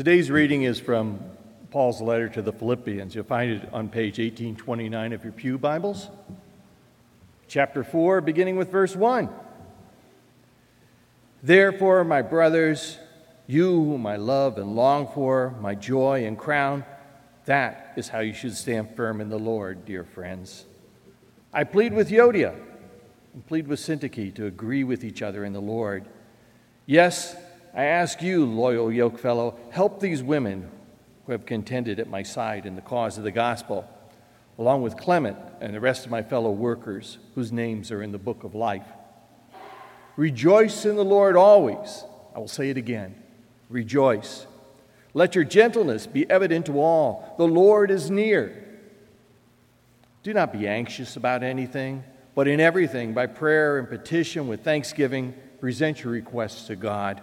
Today's reading is from Paul's letter to the Philippians. You'll find it on page 1829 of your Pew Bibles. Chapter 4, beginning with verse 1. Therefore, my brothers, you whom I love and long for, my joy and crown, that is how you should stand firm in the Lord, dear friends. I plead with Euodia and plead with Syntyche to agree with each other in the Lord. Yes, I ask you, loyal yokefellow, help these women who have contended at my side in the cause of the gospel, along with Clement and the rest of my fellow workers whose names are in the book of life. Rejoice in the Lord always. I will say it again rejoice. Let your gentleness be evident to all. The Lord is near. Do not be anxious about anything, but in everything, by prayer and petition with thanksgiving, present your requests to God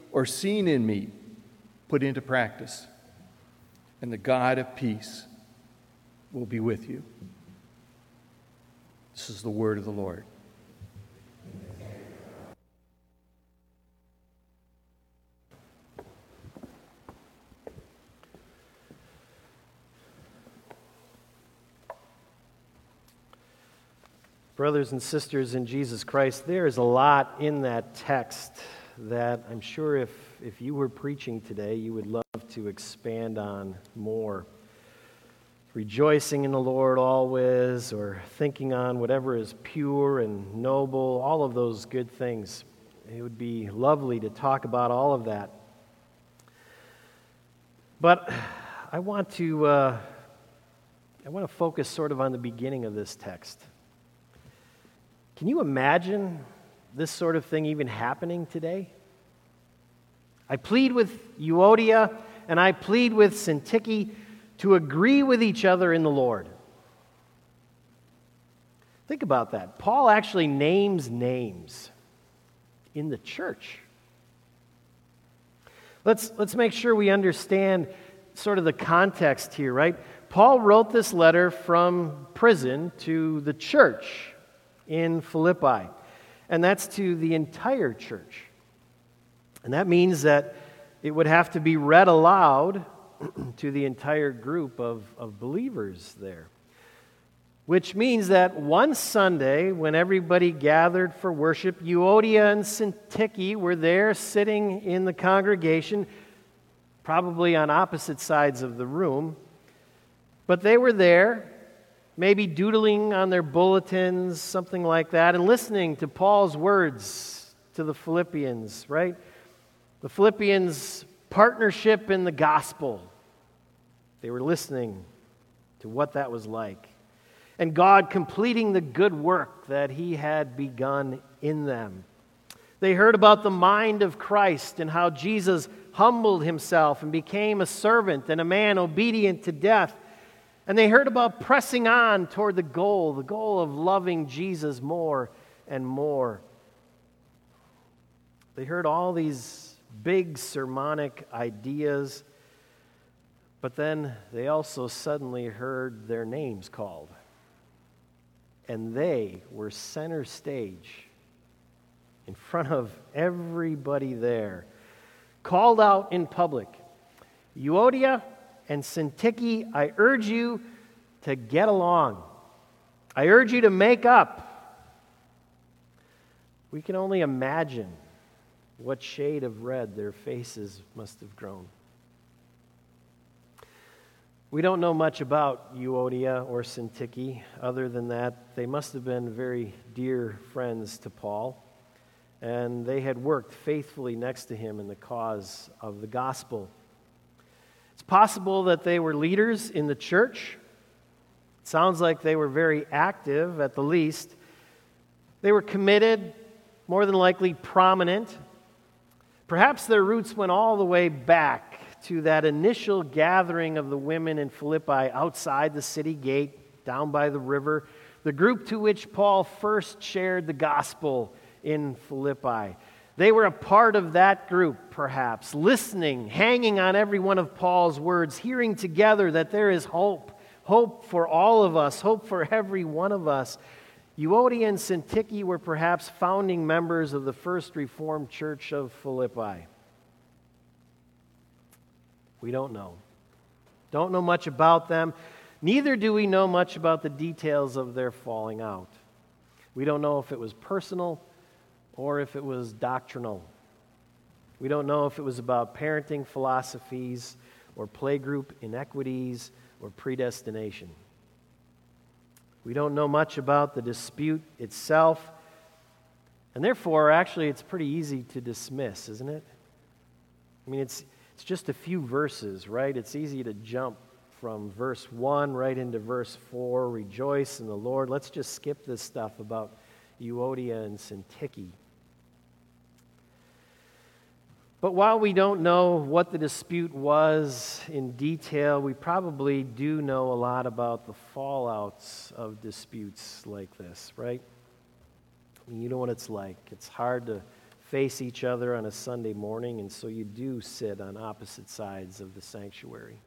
or seen in me put into practice. And the God of peace will be with you. This is the word of the Lord. Brothers and sisters in Jesus Christ, there is a lot in that text that I'm sure if, if you were preaching today, you would love to expand on more. Rejoicing in the Lord always, or thinking on whatever is pure and noble, all of those good things. It would be lovely to talk about all of that. But I want to, uh, I want to focus sort of on the beginning of this text. Can you imagine this sort of thing even happening today? I plead with Euodia and I plead with Syntyche to agree with each other in the Lord. Think about that. Paul actually names names in the church. Let's, let's make sure we understand sort of the context here, right? Paul wrote this letter from prison to the church in Philippi and that's to the entire church. And that means that it would have to be read aloud to the entire group of, of believers there. Which means that one Sunday, when everybody gathered for worship, Euodia and Syntyche were there sitting in the congregation, probably on opposite sides of the room. But they were there maybe doodling on their bulletins, something like that, and listening to Paul's words to the Philippians, right? The Philippians' partnership in the gospel. They were listening to what that was like. And God completing the good work that He had begun in them. They heard about the mind of Christ and how Jesus humbled Himself and became a servant and a man obedient to death and they heard about pressing on toward the goal, the goal of loving Jesus more and more. They heard all these big sermonic ideas, but then they also suddenly heard their names called. And they were center stage in front of everybody there, called out in public Euodia and Syntyche, I urge you to get along. I urge you to make up. We can only imagine what shade of red their faces must have grown. We don't know much about Euodia or Syntyche, other than that they must have been very dear friends to Paul, and they had worked faithfully next to him in the cause of the gospel. It's possible that they were leaders in the church. It sounds like they were very active at the least. They were committed, more than likely prominent. Perhaps their roots went all the way back to that initial gathering of the women in Philippi outside the city gate, down by the river, the group to which Paul first shared the gospel in Philippi. They were a part of that group, perhaps, listening, hanging on every one of Paul's words, hearing together that there is hope, hope for all of us, hope for every one of us. Euodia and Syntyche were perhaps founding members of the First Reformed Church of Philippi. We don't know. Don't know much about them. Neither do we know much about the details of their falling out. We don't know if it was personal or if it was doctrinal. We don't know if it was about parenting philosophies or playgroup inequities or predestination. We don't know much about the dispute itself, and therefore, actually, it's pretty easy to dismiss, isn't it? I mean, it's, it's just a few verses, right? It's easy to jump from verse 1 right into verse 4 rejoice in the Lord. Let's just skip this stuff about Euodia and Syntyche. But while we don't know what the dispute was in detail, we probably do know a lot about the fallouts of disputes like this, right? I mean, you know what it's like. It's hard to face each other on a Sunday morning, and so you do sit on opposite sides of the sanctuary.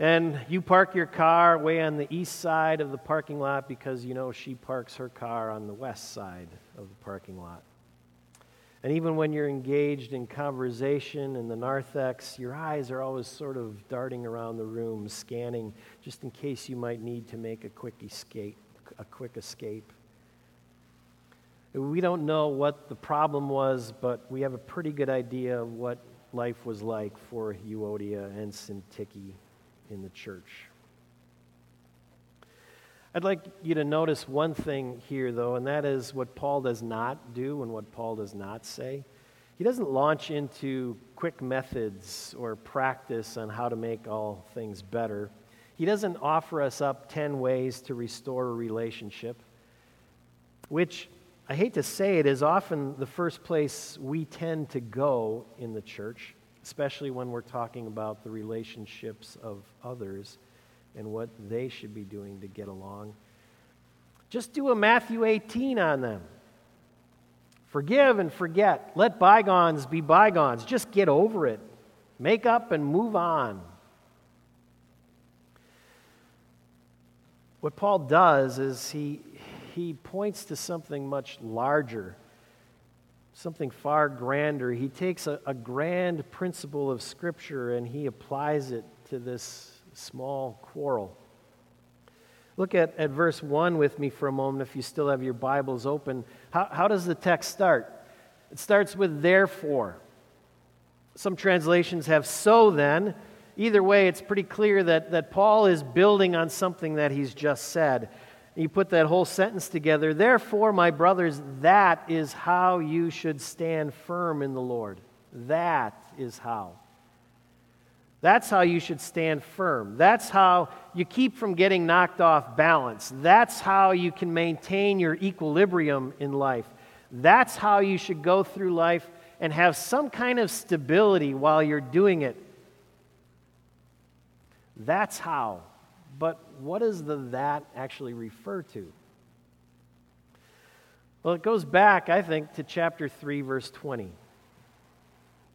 And you park your car way on the east side of the parking lot because you know she parks her car on the west side of the parking lot. And even when you're engaged in conversation in the narthex, your eyes are always sort of darting around the room, scanning just in case you might need to make a quick escape. A quick escape. We don't know what the problem was, but we have a pretty good idea of what life was like for Euodia and Syntyche in the church. I'd like you to notice one thing here, though, and that is what Paul does not do and what Paul does not say. He doesn't launch into quick methods or practice on how to make all things better. He doesn't offer us up 10 ways to restore a relationship, which I hate to say it is often the first place we tend to go in the church, especially when we're talking about the relationships of others and what they should be doing to get along. Just do a Matthew 18 on them. Forgive and forget. Let bygones be bygones. Just get over it. Make up and move on. What Paul does is he, he points to something much larger, something far grander. He takes a, a grand principle of Scripture and he applies it to this small quarrel. Look at, at verse 1 with me for a moment if you still have your Bibles open. How, how does the text start? It starts with therefore. Some translations have so then. Either way, it's pretty clear that, that Paul is building on something that he's just said. You put that whole sentence together. Therefore, my brothers, that is how you should stand firm in the Lord. That is how. That's how you should stand firm. That's how you keep from getting knocked off balance. That's how you can maintain your equilibrium in life. That's how you should go through life and have some kind of stability while you're doing it. That's how. But what does the that actually refer to? Well, it goes back, I think, to chapter 3, verse 20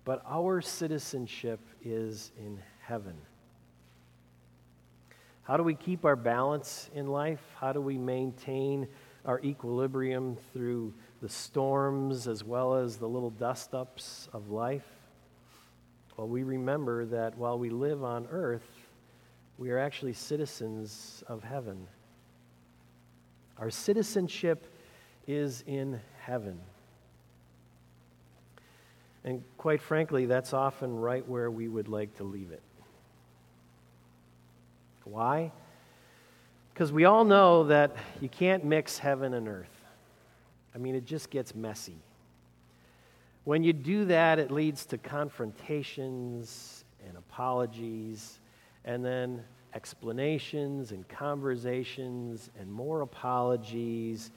but our citizenship is in heaven. How do we keep our balance in life? How do we maintain our equilibrium through the storms as well as the little dust ups of life? Well, we remember that while we live on earth, we are actually citizens of heaven. Our citizenship is in heaven. And quite frankly, that's often right where we would like to leave it. Why? Because we all know that you can't mix heaven and earth. I mean, it just gets messy. When you do that, it leads to confrontations and apologies, and then explanations and conversations and more apologies,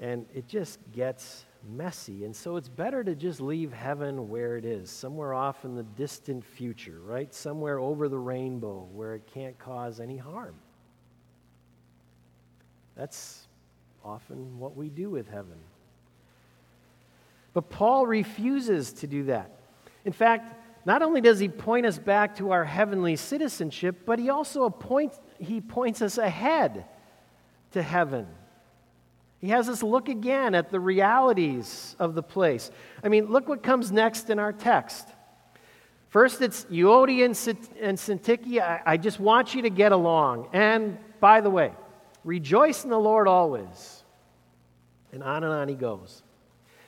and it just gets messy. And so it's better to just leave heaven where it is, somewhere off in the distant future, right? Somewhere over the rainbow where it can't cause any harm. That's often what we do with heaven. But Paul refuses to do that. In fact, not only does he point us back to our heavenly citizenship, but he also appoints, he points us ahead to heaven. He has us look again at the realities of the place. I mean, look what comes next in our text. First, it's Euodia and Syntyche. I just want you to get along. And by the way, rejoice in the Lord always. And on and on he goes.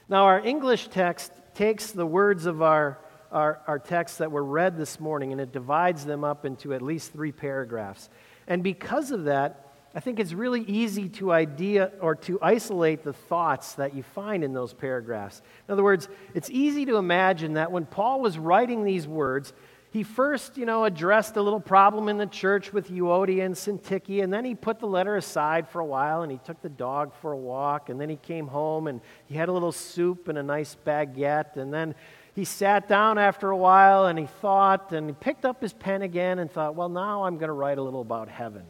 Now, our English text takes the words of our, our, our text that were read this morning and it divides them up into at least three paragraphs. And because of that, I think it's really easy to idea or to isolate the thoughts that you find in those paragraphs. In other words, it's easy to imagine that when Paul was writing these words, he first, you know, addressed a little problem in the church with Euodia and Syntyche, and then he put the letter aside for a while and he took the dog for a walk, and then he came home and he had a little soup and a nice baguette, and then he sat down after a while and he thought and he picked up his pen again and thought, well, now I'm going to write a little about heaven.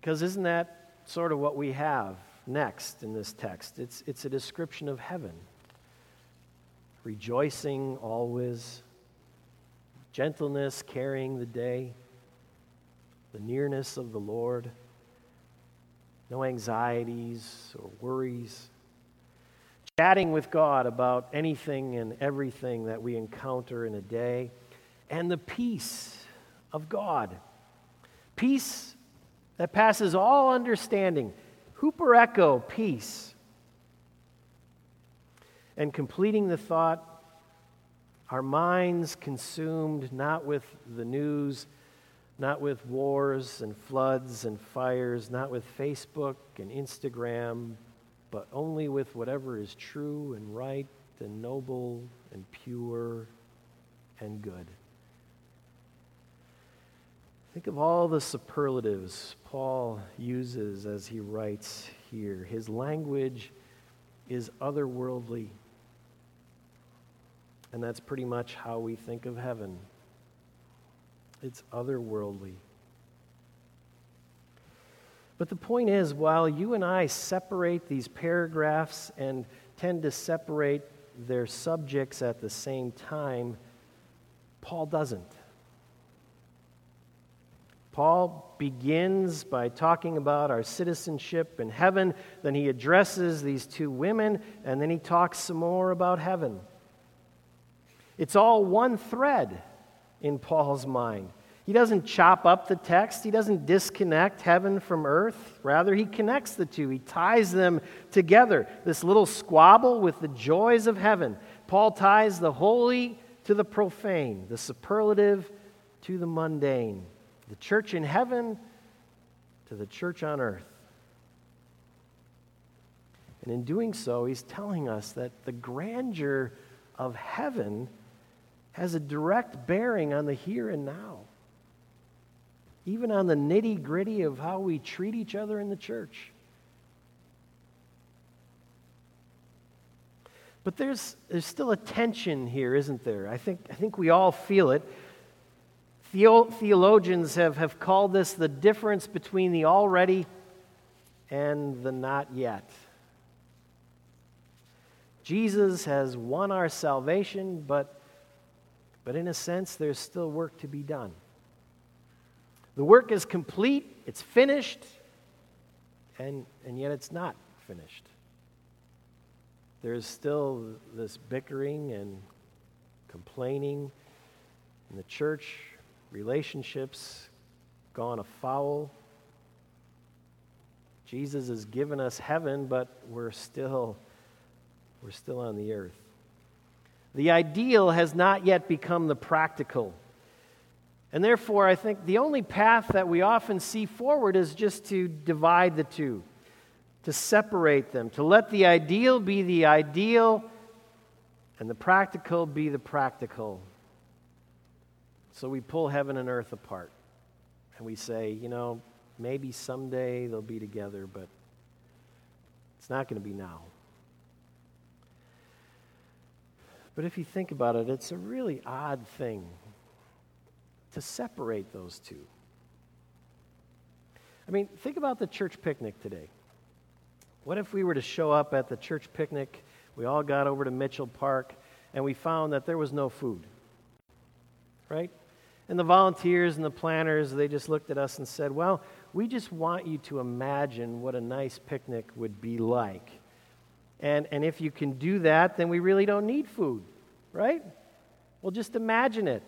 Because isn't that sort of what we have next in this text? It's, it's a description of heaven. Rejoicing always, gentleness carrying the day, the nearness of the Lord, no anxieties or worries, chatting with God about anything and everything that we encounter in a day, and the peace of God. Peace that passes all understanding. Hupereko, peace and completing the thought, our minds consumed not with the news, not with wars and floods and fires, not with Facebook and Instagram, but only with whatever is true and right and noble and pure and good. Think of all the superlatives Paul uses as he writes here. His language is otherworldly. And that's pretty much how we think of heaven it's otherworldly. But the point is, while you and I separate these paragraphs and tend to separate their subjects at the same time, Paul doesn't. Paul begins by talking about our citizenship in heaven, then he addresses these two women, and then he talks some more about heaven. It's all one thread in Paul's mind. He doesn't chop up the text, he doesn't disconnect heaven from earth. Rather, he connects the two, he ties them together. This little squabble with the joys of heaven. Paul ties the holy to the profane, the superlative to the mundane, the church in heaven to the church on earth. And in doing so, he's telling us that the grandeur of heaven has a direct bearing on the here and now, even on the nitty gritty of how we treat each other in the church. But there's, there's still a tension here, isn't there? I think, I think we all feel it. Theo- theologians have, have called this the difference between the already and the not yet. Jesus has won our salvation, but but in a sense, there's still work to be done. The work is complete, it's finished, and, and yet it's not finished. There's still this bickering and complaining in the church, relationships gone afoul. Jesus has given us heaven, but we're still, we're still on the earth. The ideal has not yet become the practical. And therefore, I think the only path that we often see forward is just to divide the two, to separate them, to let the ideal be the ideal and the practical be the practical. So we pull heaven and earth apart and we say, you know, maybe someday they'll be together, but it's not going to be now. But if you think about it, it's a really odd thing to separate those two. I mean, think about the church picnic today. What if we were to show up at the church picnic? We all got over to Mitchell Park and we found that there was no food. Right? And the volunteers and the planners, they just looked at us and said, Well, we just want you to imagine what a nice picnic would be like. And, and if you can do that, then we really don't need food, right? Well, just imagine it.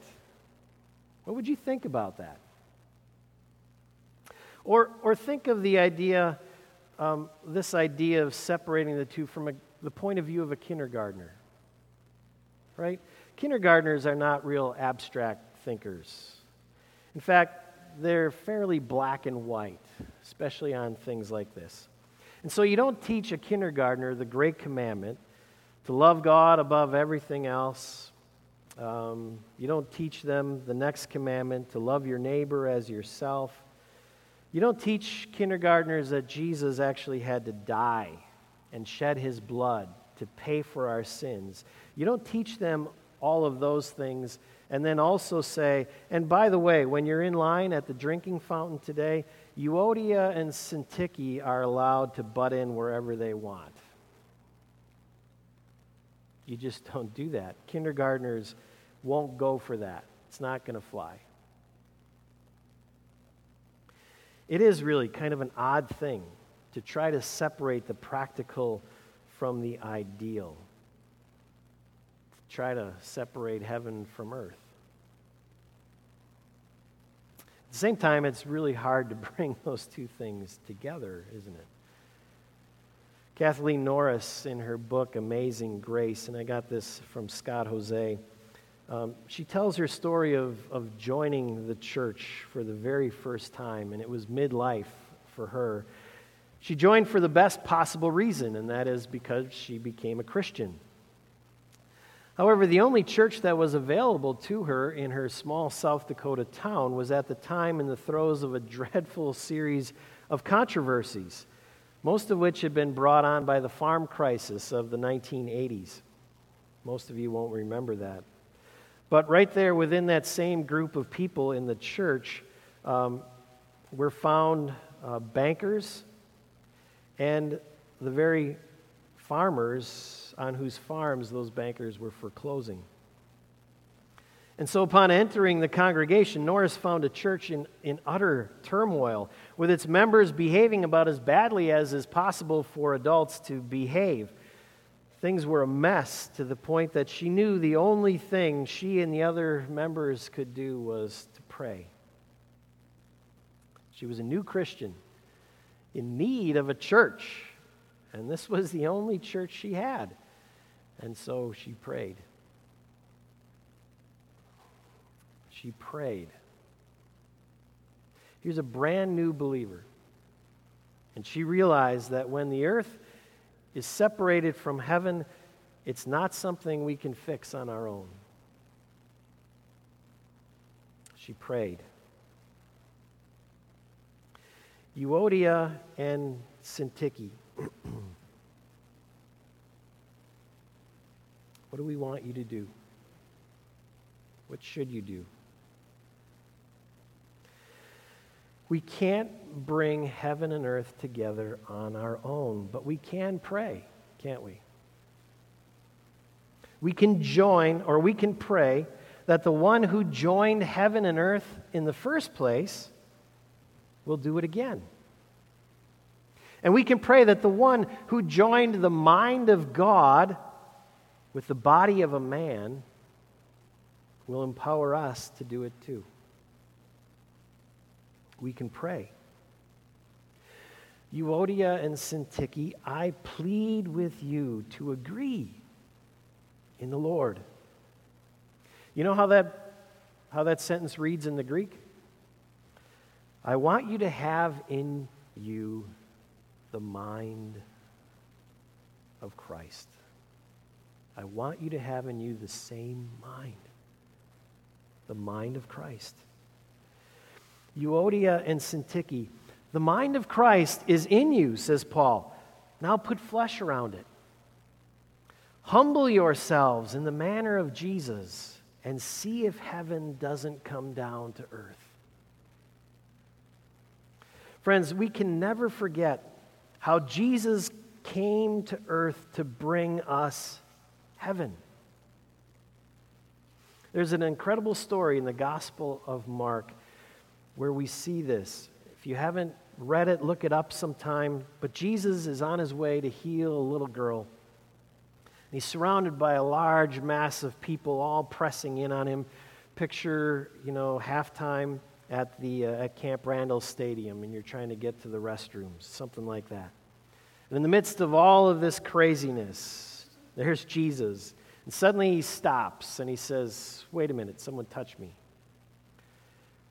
What would you think about that? Or, or think of the idea, um, this idea of separating the two from a, the point of view of a kindergartner, right? Kindergartners are not real abstract thinkers. In fact, they're fairly black and white, especially on things like this. And so you don't teach a kindergartner the great commandment to love God above everything else. Um, you don't teach them the next commandment to love your neighbor as yourself. You don't teach kindergartners that Jesus actually had to die and shed his blood to pay for our sins. You don't teach them all of those things and then also say, and by the way, when you're in line at the drinking fountain today, Euodia and Syntyche are allowed to butt in wherever they want. You just don't do that. Kindergartners won't go for that. It's not going to fly. It is really kind of an odd thing to try to separate the practical from the ideal, to try to separate heaven from earth. At the same time, it's really hard to bring those two things together, isn't it? Kathleen Norris, in her book Amazing Grace, and I got this from Scott Hoezee, um, she tells her story of, of joining the church for the very first time, and it was midlife for her. She joined for the best possible reason, and that is because she became a Christian. However, the only church that was available to her in her small South Dakota town was at the time in the throes of a dreadful series of controversies, most of which had been brought on by the farm crisis of the 1980s. Most of you won't remember that. But right there within that same group of people in the church um, were found uh, bankers and the very farmers on whose farms those bankers were foreclosing. And so, upon entering the congregation, Norris found a church in, in utter turmoil, with its members behaving about as badly as is possible for adults to behave. Things were a mess to the point that she knew the only thing she and the other members could do was to pray. She was a new Christian in need of a church and this was the only church she had. And so she prayed. She prayed. Here's a brand new believer. And she realized that when the earth is separated from heaven, it's not something we can fix on our own. She prayed. Euodia and Syntyche what do we want you to do? What should you do? We can't bring heaven and earth together on our own, but we can pray, can't we? We can join or we can pray that the one who joined heaven and earth in the first place will do it again. And we can pray that the one who joined the mind of God with the body of a man will empower us to do it too. We can pray. Euodia and Syntyche, I plead with you to agree in the Lord. You know how that, how that sentence reads in the Greek? I want you to have in you the mind of Christ. I want you to have in you the same mind, the mind of Christ. Euodia and Syntyche, the mind of Christ is in you, says Paul. Now put flesh around it. Humble yourselves in the manner of Jesus and see if heaven doesn't come down to earth. Friends, we can never forget how Jesus came to earth to bring us heaven. There's an incredible story in the Gospel of Mark where we see this. If you haven't read it, look it up sometime. But Jesus is on his way to heal a little girl. He's surrounded by a large mass of people all pressing in on him. Picture, you know, halftime at the uh, at Camp Randall Stadium and you're trying to get to the restrooms, something like that. And in the midst of all of this craziness, there's Jesus. And suddenly he stops and he says, Wait a minute, someone touched me.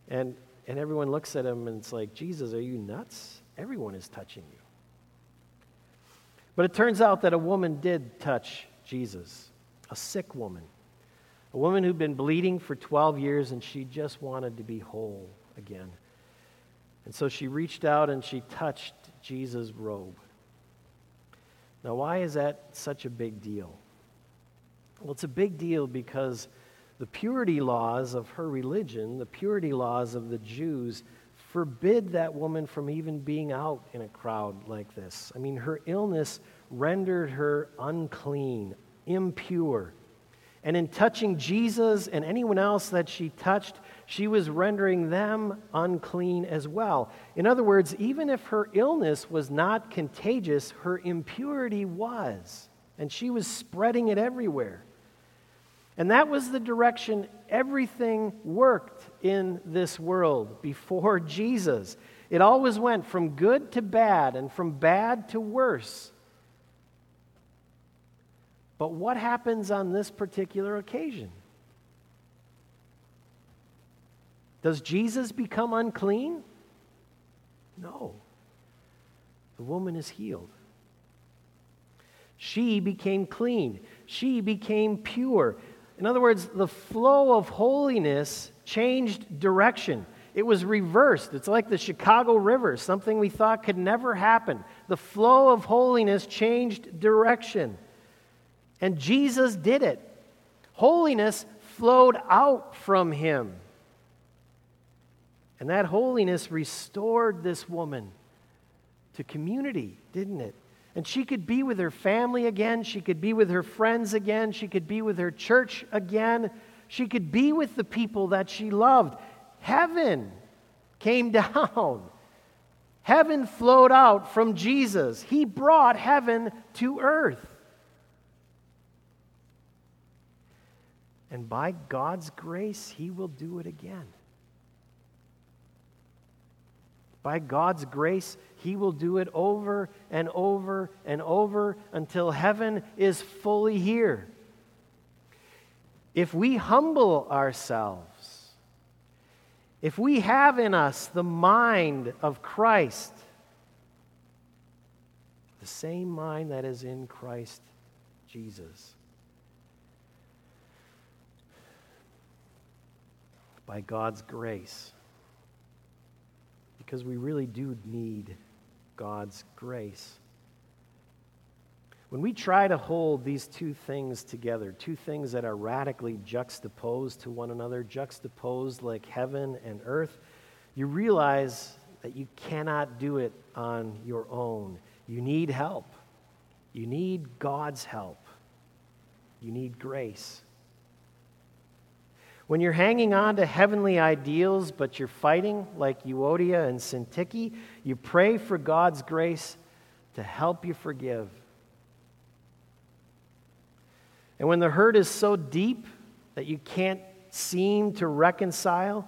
And, and everyone looks at him and it's like, Jesus, are you nuts? Everyone is touching you. But it turns out that a woman did touch Jesus, a sick woman, a woman who'd been bleeding for 12 years and she just wanted to be whole again. And so she reached out and she touched Jesus' robe. Now, why is that such a big deal? Well, it's a big deal because the purity laws of her religion, the purity laws of the Jews, forbid that woman from even being out in a crowd like this. I mean, her illness rendered her unclean, impure. And in touching Jesus and anyone else that she touched, she was rendering them unclean as well. In other words, even if her illness was not contagious, her impurity was. And she was spreading it everywhere. And that was the direction everything worked in this world before Jesus. It always went from good to bad and from bad to worse. But what happens on this particular occasion? Does Jesus become unclean? No. The woman is healed. She became clean. She became pure. In other words, the flow of holiness changed direction. It was reversed. It's like the Chicago River, something we thought could never happen. The flow of holiness changed direction. And Jesus did it. Holiness flowed out from him. And that holiness restored this woman to community, didn't it? And she could be with her family again. She could be with her friends again. She could be with her church again. She could be with the people that she loved. Heaven came down. Heaven flowed out from Jesus. He brought heaven to earth. And by God's grace, He will do it again. By God's grace, He will do it over and over and over until heaven is fully here. If we humble ourselves, if we have in us the mind of Christ, the same mind that is in Christ Jesus, by God's grace. Because we really do need God's grace. When we try to hold these two things together, two things that are radically juxtaposed to one another, juxtaposed like heaven and earth, you realize that you cannot do it on your own. You need help. You need God's help. You need grace. When you're hanging on to heavenly ideals, but you're fighting like Euodia and Syntyche, you pray for God's grace to help you forgive. And when the hurt is so deep that you can't seem to reconcile,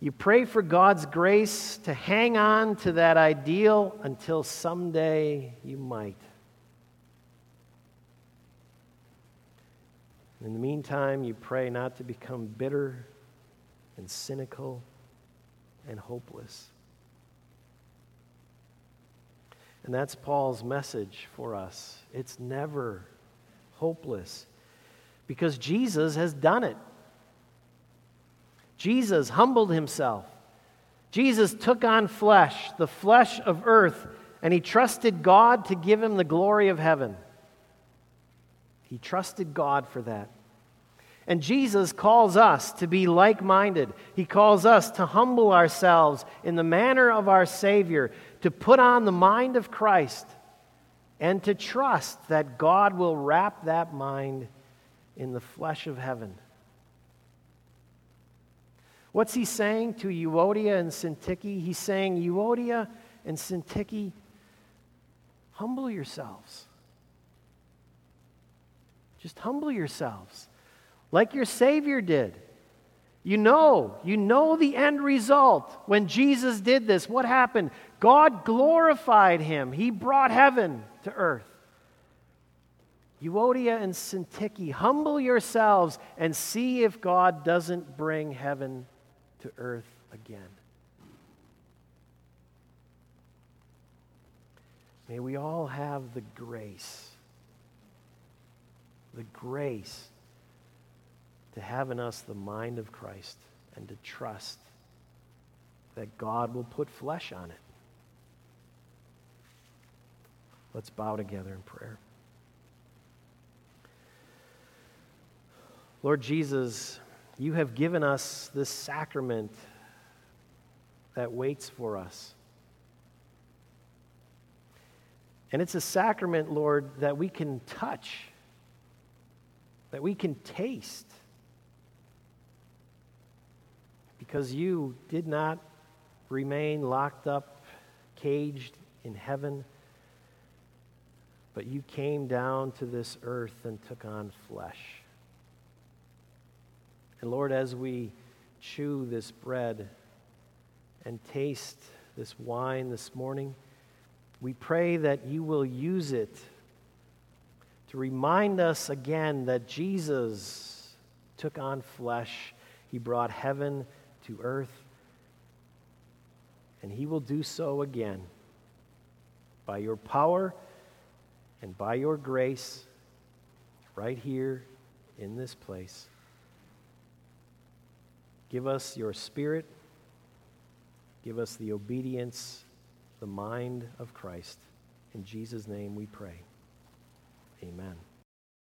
you pray for God's grace to hang on to that ideal until someday you might. In the meantime, you pray not to become bitter and cynical and hopeless. And that's Paul's message for us. It's never hopeless because Jesus has done it. Jesus humbled himself. Jesus took on flesh, the flesh of earth, and he trusted God to give him the glory of heaven. He trusted God for that. And Jesus calls us to be like minded. He calls us to humble ourselves in the manner of our Savior, to put on the mind of Christ, and to trust that God will wrap that mind in the flesh of heaven. What's he saying to Euodia and Syntyche? He's saying, Euodia and Syntyche, humble yourselves. Just humble yourselves like your Savior did. You know, you know the end result. When Jesus did this, what happened? God glorified him, He brought heaven to earth. Euodia and Syntyche, humble yourselves and see if God doesn't bring heaven to earth again. May we all have the grace, the grace to have in us the mind of Christ and to trust that God will put flesh on it. Let's bow together in prayer. Lord Jesus, you have given us this sacrament that waits for us. And it's a sacrament, Lord, that we can touch, that we can taste because you did not remain locked up, caged in heaven, but you came down to this earth and took on flesh. And Lord, as we chew this bread and taste this wine this morning, we pray that you will use it to remind us again that Jesus took on flesh. He brought heaven to earth. And he will do so again by your power and by your grace right here in this place. Give us your spirit. Give us the obedience, the mind of Christ. In Jesus' name we pray. Amen.